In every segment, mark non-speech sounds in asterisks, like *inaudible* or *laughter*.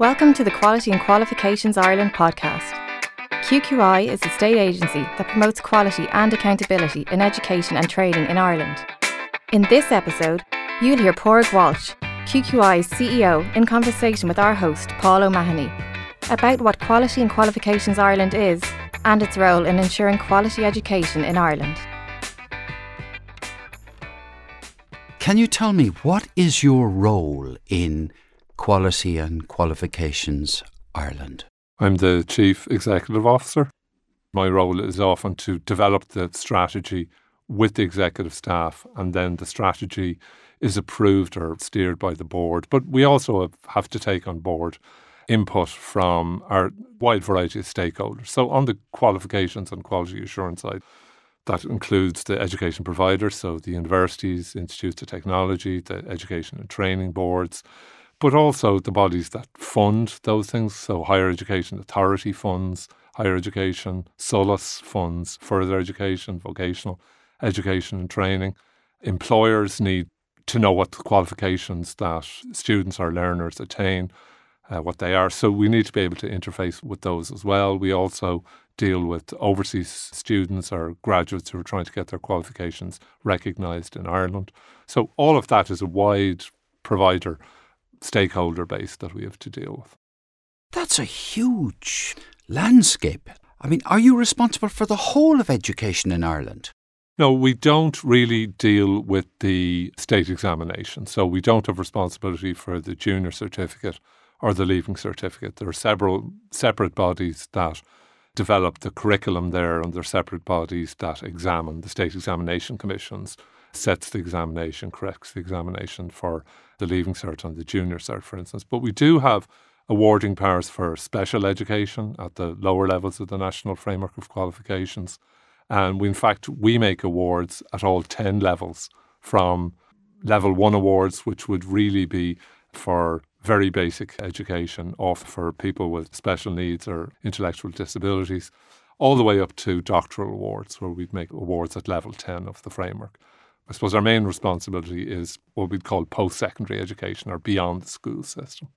Welcome to the Quality and Qualifications Ireland podcast. QQI is a state agency that promotes quality and accountability in education and training in Ireland. In this episode, you'll hear Pádraig Walsh, QQI's CEO, in conversation with our host, Paul O'Mahony, about what Quality and Qualifications Ireland is and its role in ensuring quality education in Ireland. Can you tell me what is your role in Quality and Qualifications Ireland? I'm the Chief Executive Officer. My role is often to develop the strategy with the executive staff, and then the strategy is approved or steered by the board. But we also have to take on board input from our wide variety of stakeholders. So, on the qualifications and quality assurance side, that includes the education providers, so the universities, institutes of technology, the education and training boards, but also the bodies that fund those things. So, higher education authority funds, higher education, SOLAS funds, further education, vocational education and training. Employers need to know what qualifications that students or learners attain, uh, what they are. So, we need to be able to interface with those as well. We also deal with overseas students or graduates who are trying to get their qualifications recognised in Ireland. So, all of that is a wide provider stakeholder base that we have to deal with. That's a huge landscape. I mean, are you responsible for the whole of education in Ireland? No, we don't really deal with the state examination. So we don't have responsibility for the junior certificate or the leaving certificate. There are several separate bodies that develop the curriculum there, and there are separate bodies that examine. The state examination commissions sets the examination, corrects the examination for the leaving cert and the junior cert, for instance. But we do have awarding powers for special education at the lower levels of the national framework of qualifications. And we, in fact, we make awards at all 10 levels from level one awards, which would really be for very basic education, off for people with special needs or intellectual disabilities, all the way up to doctoral awards, where we'd make awards at level 10 of the framework. I suppose our main responsibility is what we'd call post secondary education or beyond the school system.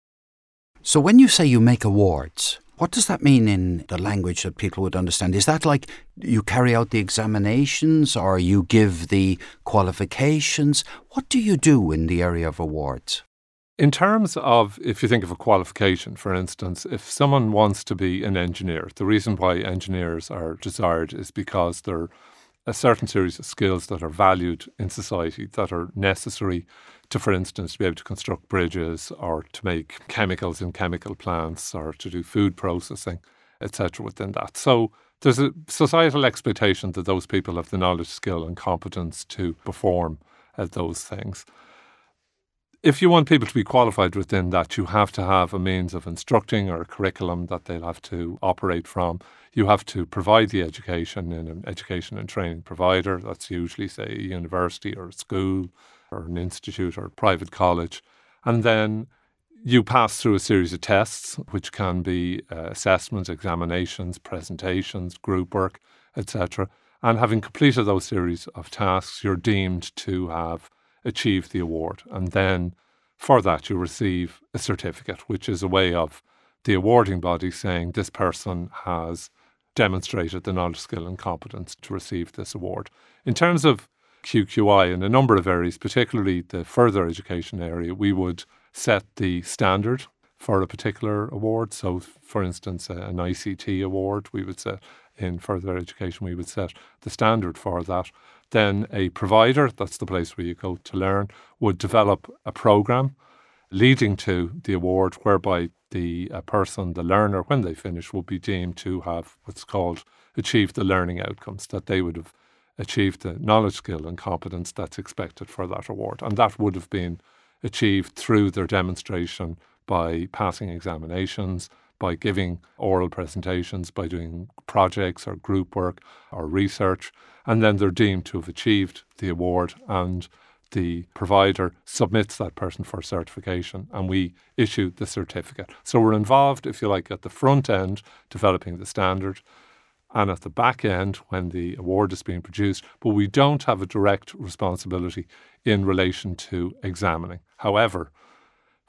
So, when you say you make awards, what does that mean in the language that people would understand? Is that like you carry out the examinations or you give the qualifications? What do you do in the area of awards? In terms of, if you think of a qualification, for instance, if someone wants to be an engineer, the reason why engineers are desired is because they're a certain series of skills that are valued in society that are necessary to, for instance, to be able to construct bridges or to make chemicals in chemical plants or to do food processing, etc. within that. So there's a societal expectation that those people have the knowledge, skill, and competence to perform at those things if you want people to be qualified within that, you have to have a means of instructing or a curriculum that they'll have to operate from. You have to provide the education in an education and training provider. That's usually, say, a university or a school or an institute or a private college. And then you pass through a series of tests, which can be uh, assessments, examinations, presentations, group work, etc. And having completed those series of tasks, you're deemed to have achieve the award. And then for that, you receive a certificate, which is a way of the awarding body saying this person has demonstrated the knowledge, skill, and competence to receive this award. In terms of QQI in a number of areas, particularly the further education area, we would set the standard for a particular award. So, for instance, an ICT award, we would set in further education, we would set the standard for that then a provider, that's the place where you go to learn, would develop a program leading to the award whereby the uh, person, the learner, when they finish, will be deemed to have what's called achieved the learning outcomes, that they would have achieved the knowledge, skill, and competence that's expected for that award. And that would have been achieved through their demonstration by passing examinations, by giving oral presentations, by doing projects or group work or research, and then they're deemed to have achieved the award and the provider submits that person for certification and we issue the certificate. So we're involved, if you like, at the front end, developing the standard, and at the back end when the award is being produced, but we don't have a direct responsibility in relation to examining. However,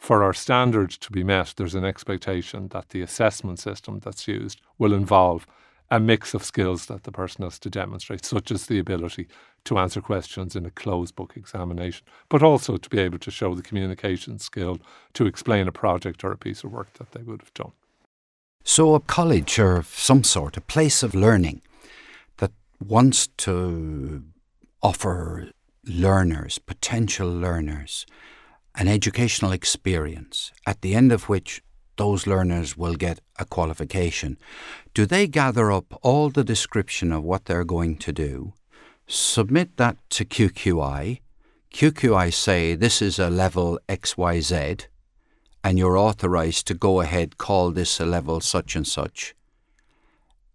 for our standard to be met, there's an expectation that the assessment system that's used will involve a mix of skills that the person has to demonstrate, such as the ability to answer questions in a closed book examination, but also to be able to show the communication skill to explain a project or a piece of work that they would have done. So, a college or some sort, a place of learning that wants to offer learners, potential learners, an educational experience, at the end of which those learners will get a qualification. Do they gather up all the description of what they're going to do, submit that to QQI? QQI say this is a level XYZ, and you're authorized to go ahead, call this a level such and such.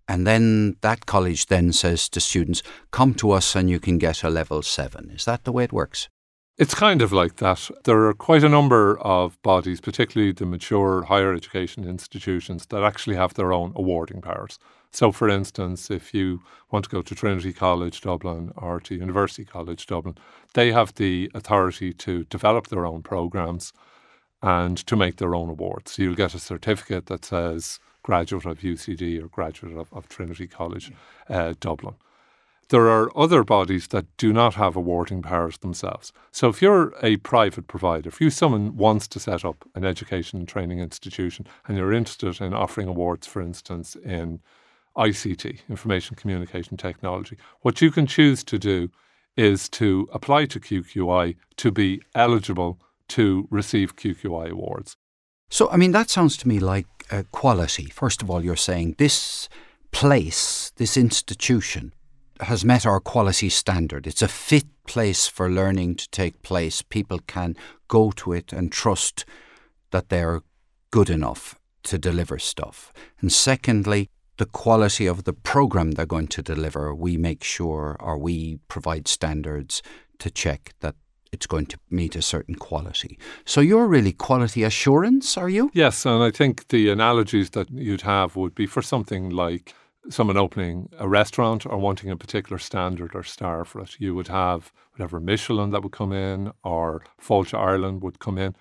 And then that college then says to students, come to us and you can get a level seven. Is that the way it works? It's kind of like that. There are quite a number of bodies, particularly the mature higher education institutions, that actually have their own awarding powers. So, for instance, if you want to go to Trinity College Dublin or to University College Dublin, they have the authority to develop their own programs and to make their own awards. So you'll get a certificate that says graduate of UCD or graduate of, of Trinity College uh, Dublin. There are other bodies that do not have awarding powers themselves. So if you're a private provider, if you someone wants to set up an education and training institution and you're interested in offering awards, for instance, in ICT, information communication technology, what you can choose to do is to apply to QQI to be eligible to receive QQI awards. So, I mean, that sounds to me like uh, quality. First of all, you're saying this place, this institution, has met our quality standard. It's a fit place for learning to take place. People can go to it and trust that they're good enough to deliver stuff. And secondly, the quality of the program they're going to deliver. We make sure or we provide standards to check that it's going to meet a certain quality. So you're really quality assurance, are you? Yes, and I think the analogies that you'd have would be for something like someone opening a restaurant or wanting a particular standard or star for it, you would have whatever Michelin that would come in or Fáilte Ireland would come in.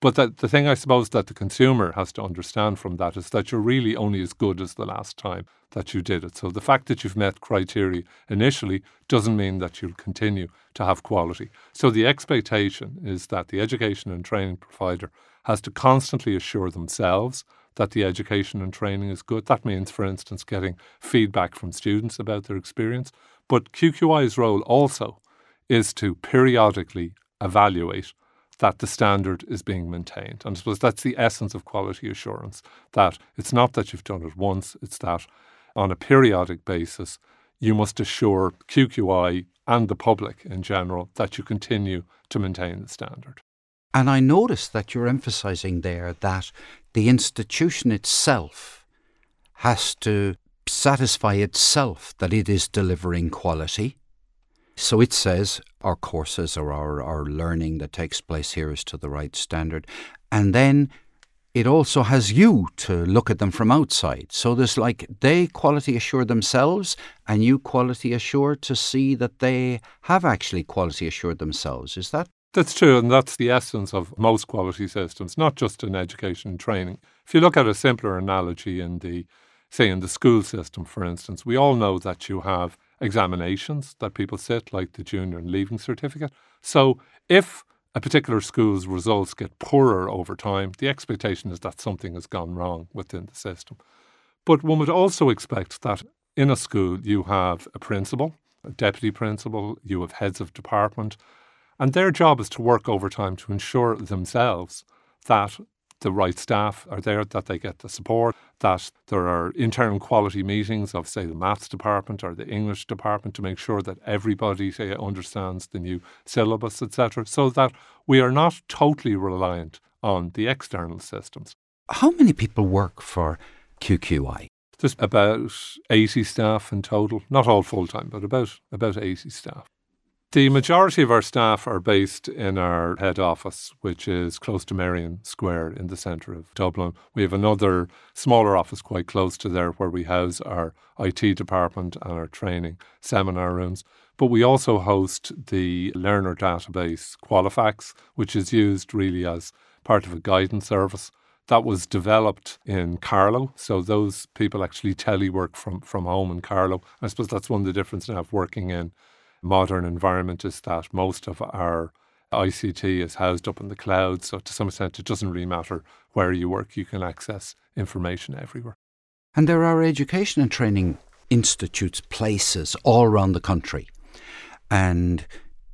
But that, the thing I suppose that the consumer has to understand from that is that you're really only as good as the last time that you did it. So the fact that you've met criteria initially doesn't mean that you'll continue to have quality. So the expectation is that the education and training provider has to constantly assure themselves that the education and training is good. That means, for instance, getting feedback from students about their experience. But QQI's role also is to periodically evaluate that the standard is being maintained. And I suppose that's the essence of quality assurance that it's not that you've done it once, it's that on a periodic basis, you must assure QQI and the public in general that you continue to maintain the standard. And I notice that you're emphasizing there that the institution itself has to satisfy itself that it is delivering quality. So it says our courses or our, our learning that takes place here is to the right standard. And then it also has you to look at them from outside. So there's like they quality assure themselves and you quality assure to see that they have actually quality assured themselves. Is that that's true, and that's the essence of most quality systems, not just in education and training. If you look at a simpler analogy in the, say, in the school system, for instance, we all know that you have examinations that people sit, like the junior and leaving certificate. So if a particular school's results get poorer over time, the expectation is that something has gone wrong within the system. But one would also expect that in a school you have a principal, a deputy principal, you have heads of department, and their job is to work overtime to ensure themselves that the right staff are there, that they get the support, that there are internal quality meetings of, say, the maths department or the English department to make sure that everybody, say, understands the new syllabus, etc., so that we are not totally reliant on the external systems. How many people work for QQI? There's about 80 staff in total, not all full time, but about, about 80 staff. The majority of our staff are based in our head office, which is close to Merrion Square in the centre of Dublin. We have another smaller office quite close to there where we house our IT department and our training seminar rooms. But we also host the learner database Qualifax, which is used really as part of a guidance service that was developed in Carlow. So those people actually telework from, from home in Carlow. I suppose that's one of the differences now of working in modern environment is that most of our ICT is housed up in the cloud. So to some extent, it doesn't really matter where you work, you can access information everywhere. And there are education and training institutes, places all around the country. And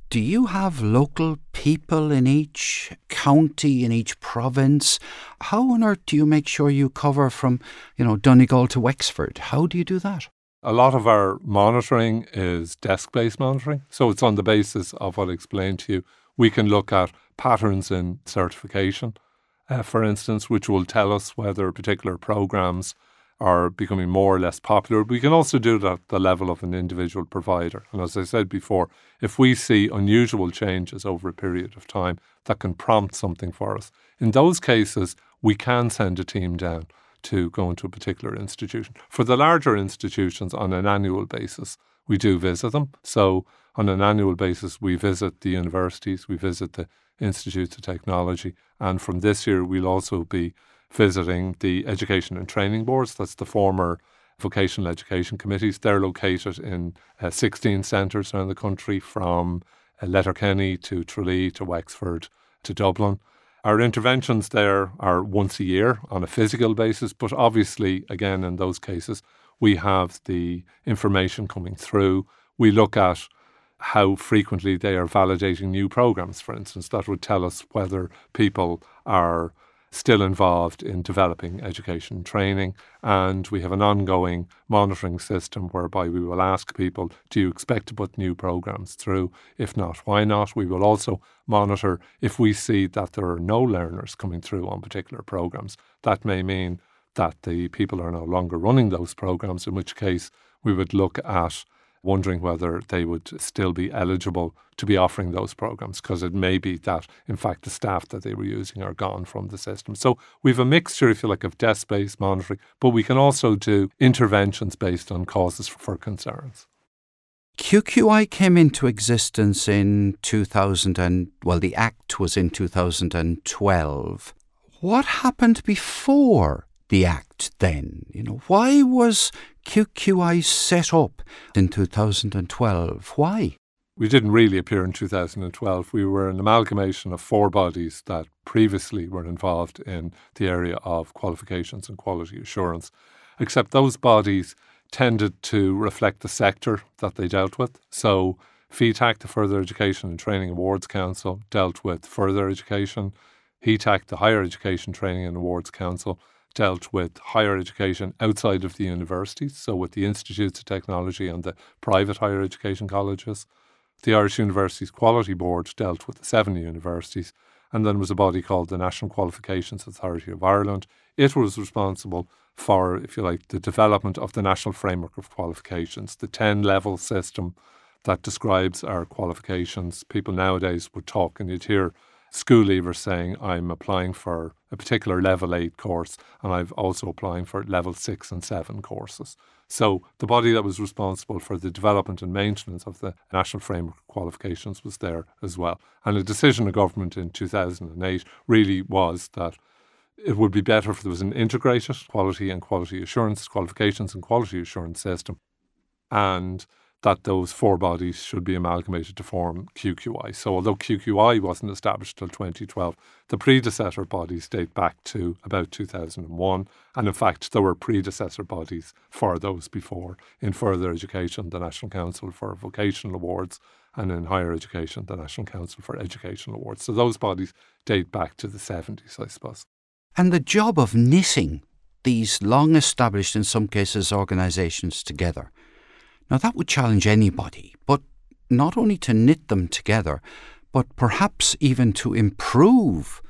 do you have local people in each county, in each province? How on earth do you make sure you cover from, you know, Donegal to Wexford? How do you do that? A lot of our monitoring is desk based monitoring. So it's on the basis of what I explained to you. We can look at patterns in certification, uh, for instance, which will tell us whether particular programs are becoming more or less popular. We can also do that at the level of an individual provider. And as I said before, if we see unusual changes over a period of time that can prompt something for us, in those cases, we can send a team down to go into a particular institution. For the larger institutions on an annual basis, we do visit them. So on an annual basis, we visit the universities, we visit the institutes of technology, and from this year, we'll also be visiting the education and training boards. That's the former vocational education committees. They're located in uh, 16 centres around the country from uh, Letterkenny to Tralee to Wexford to Dublin. Our interventions there are once a year on a physical basis, but obviously, again, in those cases, we have the information coming through. We look at how frequently they are validating new programs, for instance. That would tell us whether people are still involved in developing education training. And we have an ongoing monitoring system whereby we will ask people, do you expect to put new programs through? If not, why not? We will also monitor if we see that there are no learners coming through on particular programs. That may mean that the people are no longer running those programs, in which case we would look at wondering whether they would still be eligible to be offering those programs because it may be that, in fact, the staff that they were using are gone from the system. So we have a mixture, if you like, of desk based monitoring, but we can also do interventions based on causes for concerns. QQI came into existence in 2000 and, well, the Act was in 2012. What happened before the Act then? You know, why was QQI set up in 2012? Why? We didn't really appear in 2012. We were an amalgamation of four bodies that previously were involved in the area of qualifications and quality assurance, except those bodies tended to reflect the sector that they dealt with. So, FETAC, the Further Education and Training Awards Council, dealt with further education. HETAC, the Higher Education Training and Awards Council, dealt with higher education outside of the universities, so with the institutes of technology and the private higher education colleges. The Irish Universities Quality Board dealt with the seven universities, and then was a body called the National Qualifications Authority of Ireland. It was responsible for, if you like, the development of the National Framework of Qualifications, the 10 level system that describes our qualifications. People nowadays would talk, and you'd hear school leavers saying, I'm applying for a particular level eight course and I'm also applying for level six and seven courses. So the body that was responsible for the development and maintenance of the national framework qualifications was there as well. And a decision of government in 2008 really was that it would be better if there was an integrated quality and quality assurance, qualifications and quality assurance system. And that those four bodies should be amalgamated to form QQI. So, although QQI wasn't established till 2012, the predecessor bodies date back to about 2001. And in fact, there were predecessor bodies for those before. In further education, the National Council for Vocational Awards, and in higher education, the National Council for Educational Awards. So, those bodies date back to the 70s, I suppose. And the job of knitting these long established, in some cases, organisations together now, that would challenge anybody, but not only to knit them together, but perhaps even to improve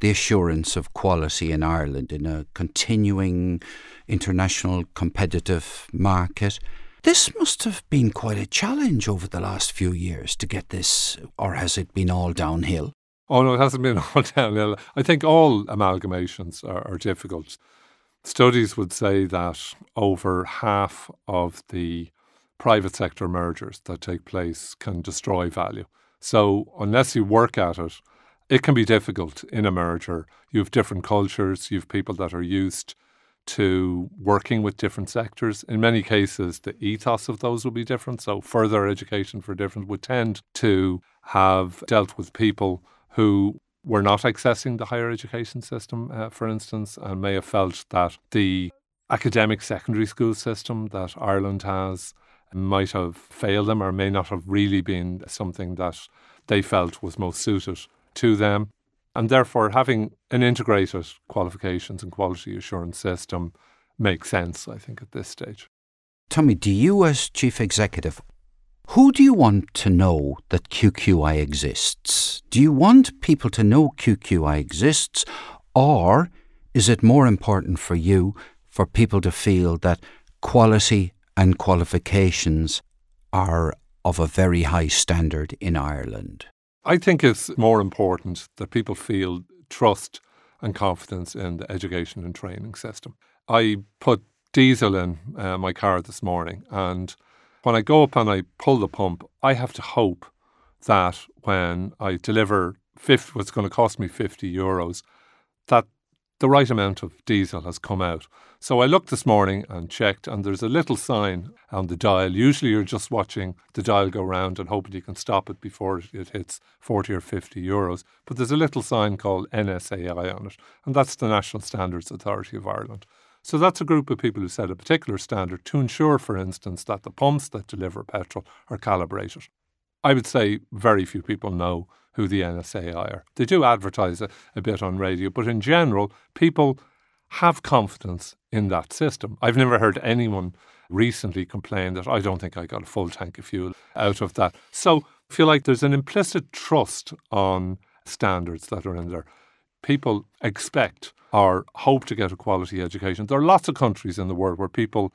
the assurance of quality in Ireland in a continuing international competitive market. This must have been quite a challenge over the last few years to get this, or has it been all downhill? Oh, no, it hasn't been *laughs* all downhill. I think all amalgamations are, are difficult. Studies would say that over half of the private sector mergers that take place can destroy value. So, unless you work at it it can be difficult in a merger. You have different cultures, you have people that are used to working with different sectors. In many cases, the ethos of those will be different. So, further education for different would tend to have dealt with people who were not accessing the higher education system, uh, for instance, and may have felt that the academic secondary school system that Ireland has might have failed them or may not have really been something that they felt was most suited to them. And therefore, having an integrated qualifications and quality assurance system makes sense, I think, at this stage. Tommy, do you, as chief executive, who do you want to know that QQI exists? Do you want people to know QQI exists, or is it more important for you for people to feel that quality and qualifications are of a very high standard in Ireland? I think it's more important that people feel trust and confidence in the education and training system. I put diesel in uh, my car this morning, and when I go up and I pull the pump, I have to hope that when I deliver 50, what's going to cost me 50 euros, that the right amount of diesel has come out. So I looked this morning and checked, and there's a little sign on the dial. Usually you're just watching the dial go round and hoping you can stop it before it hits 40 or 50 euros. But there's a little sign called NSAI on it, and that's the National Standards Authority of Ireland. So that's a group of people who set a particular standard to ensure, for instance, that the pumps that deliver petrol are calibrated. I would say very few people know who the NSA are. They do advertise a, a bit on radio, but in general, people have confidence in that system. I've never heard anyone recently complain that I don't think I got a full tank of fuel out of that. So I feel like there's an implicit trust on standards that are in there. People expect or hope to get a quality education. There are lots of countries in the world where people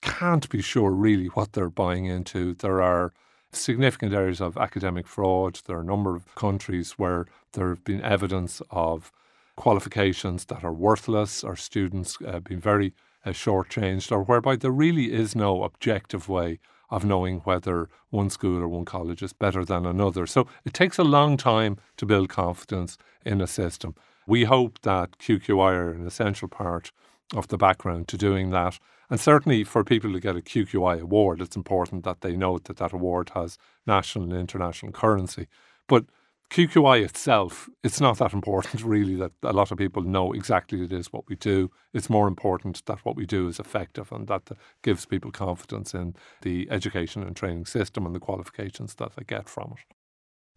can't be sure really what they're buying into. There are significant areas of academic fraud. There are a number of countries where there have been evidence of qualifications that are worthless or students uh, being very uh, shortchanged or whereby there really is no objective way of knowing whether one school or one college is better than another. So it takes a long time to build confidence in a system. We hope that QQI are an essential part of the background to doing that. And certainly for people to get a QQI award, it's important that they note that that award has national and international currency. But QQI itself, it's not that important *laughs* really that a lot of people know exactly it is what we do. It's more important that what we do is effective and that gives people confidence in the education and training system and the qualifications that they get from it.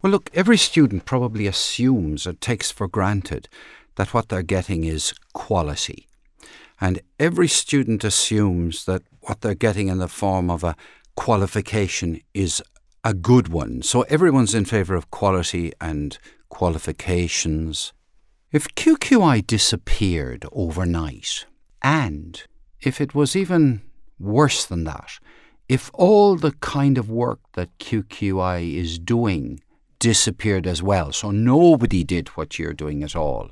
Well, look, every student probably assumes or takes for granted that what they're getting is quality. And every student assumes that what they're getting in the form of a qualification is a good one. So everyone's in favour of quality and qualifications. If QQI disappeared overnight, and if it was even worse than that, if all the kind of work that QQI is doing disappeared as well, so nobody did what you're doing at all,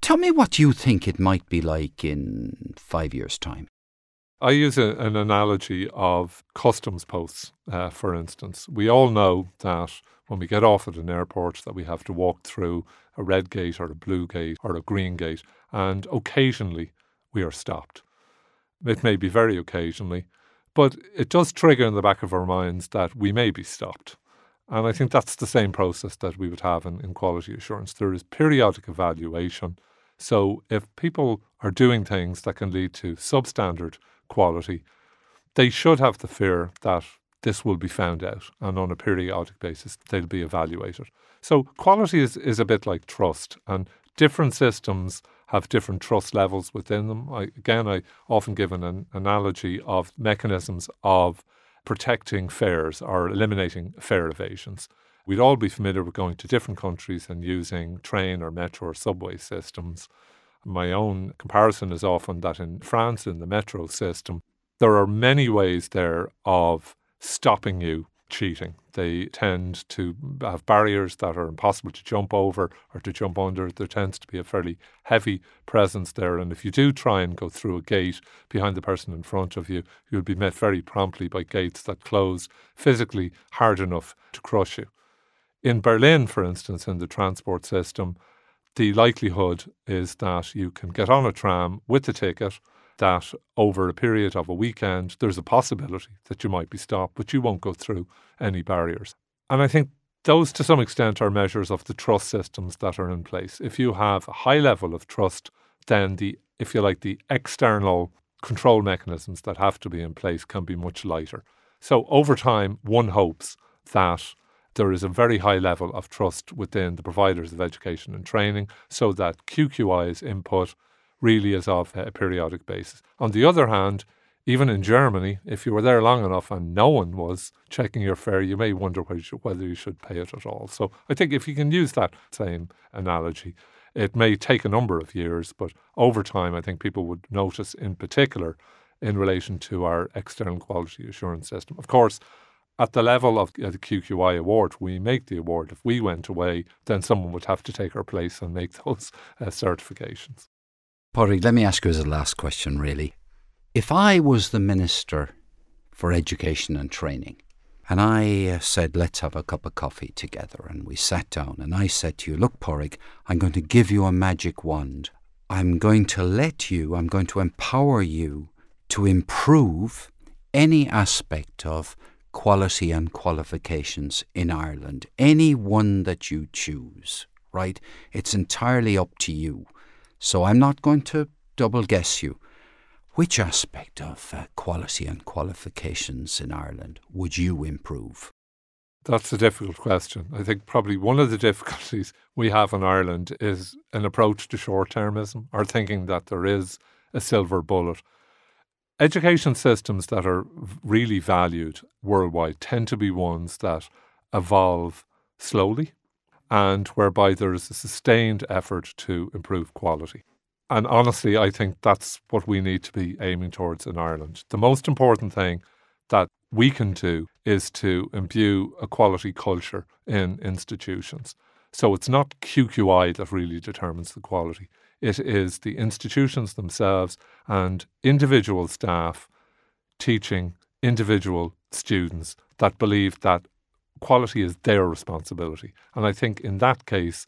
Tell me what you think it might be like in five years' time. I use a, an analogy of customs posts, uh, for instance. We all know that when we get off at an airport that we have to walk through a red gate or a blue gate or a green gate, and occasionally we are stopped. It may be very occasionally, but it does trigger in the back of our minds that we may be stopped. And I think that's the same process that we would have in, in quality assurance. There is periodic evaluation so if people are doing things that can lead to substandard quality, they should have the fear that this will be found out and on a periodic basis they'll be evaluated. So quality is, is a bit like trust and different systems have different trust levels within them. I, again, I often give an, an analogy of mechanisms of protecting fares or eliminating fare evasions. We'd all be familiar with going to different countries and using train or metro or subway systems. My own comparison is often that in France, in the metro system, there are many ways there of stopping you cheating. They tend to have barriers that are impossible to jump over or to jump under. There tends to be a fairly heavy presence there. And if you do try and go through a gate behind the person in front of you, you'll be met very promptly by gates that close physically hard enough to crush you. In Berlin, for instance, in the transport system, the likelihood is that you can get on a tram with a ticket that over a period of a weekend, there's a possibility that you might be stopped, but you won't go through any barriers. And I think those, to some extent, are measures of the trust systems that are in place. If you have a high level of trust, then the, if you like, the external control mechanisms that have to be in place can be much lighter. So over time, one hopes that there is a very high level of trust within the providers of education and training so that QQI's input really is of a periodic basis. On the other hand, even in Germany, if you were there long enough and no one was checking your fare, you may wonder whether you should pay it at all. So I think if you can use that same analogy, it may take a number of years, but over time, I think people would notice in particular in relation to our external quality assurance system. Of course, at the level of the QQI award, we make the award. If we went away, then someone would have to take our place and make *laughs* those uh, certifications. Pádraig, let me ask you as a last question, really. If I was the Minister for Education and Training, and I uh, said, let's have a cup of coffee together, and we sat down, and I said to you, look, Pádraig, I'm going to give you a magic wand. I'm going to let you, I'm going to empower you to improve any aspect of quality and qualifications in Ireland, any one that you choose, right? It's entirely up to you. So I'm not going to double guess you. Which aspect of uh, quality and qualifications in Ireland would you improve? That's a difficult question. I think probably one of the difficulties we have in Ireland is an approach to short termism or thinking that there is a silver bullet. Education systems that are really valued worldwide tend to be ones that evolve slowly and whereby there is a sustained effort to improve quality. And honestly, I think that's what we need to be aiming towards in Ireland. The most important thing that we can do is to imbue a quality culture in institutions. So it's not QQI that really determines the quality. It is the institutions themselves and individual staff teaching individual students that believe that quality is their responsibility. And I think in that case,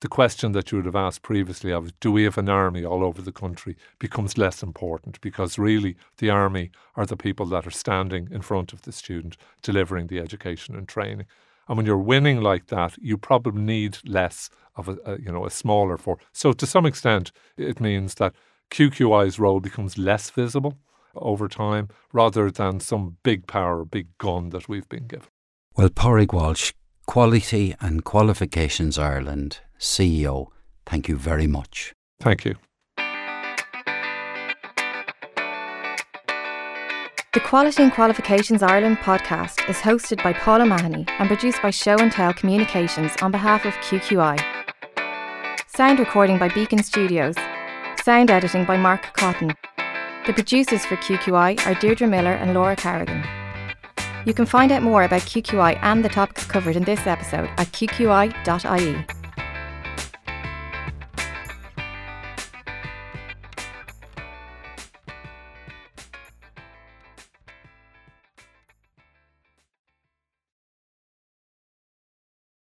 the question that you would have asked previously of do we have an army all over the country becomes less important because really the army are the people that are standing in front of the student delivering the education and training. And when you're winning like that, you probably need less of a, a you know a smaller force. So to some extent, it means that QQI's role becomes less visible over time rather than some big power, big gun that we've been given. Well, Pádraig Walsh, Quality and Qualifications Ireland CEO, thank you very much. Thank you. The Quality and Qualifications Ireland podcast is hosted by Paul O'Mahony and produced by Show and Tell Communications on behalf of QQI. Sound recording by Beacon Studios. Sound editing by Mark Cotton. The producers for QQI are Deirdre Miller and Laura Carrigan. You can find out more about QQI and the topics covered in this episode at qqi.ie.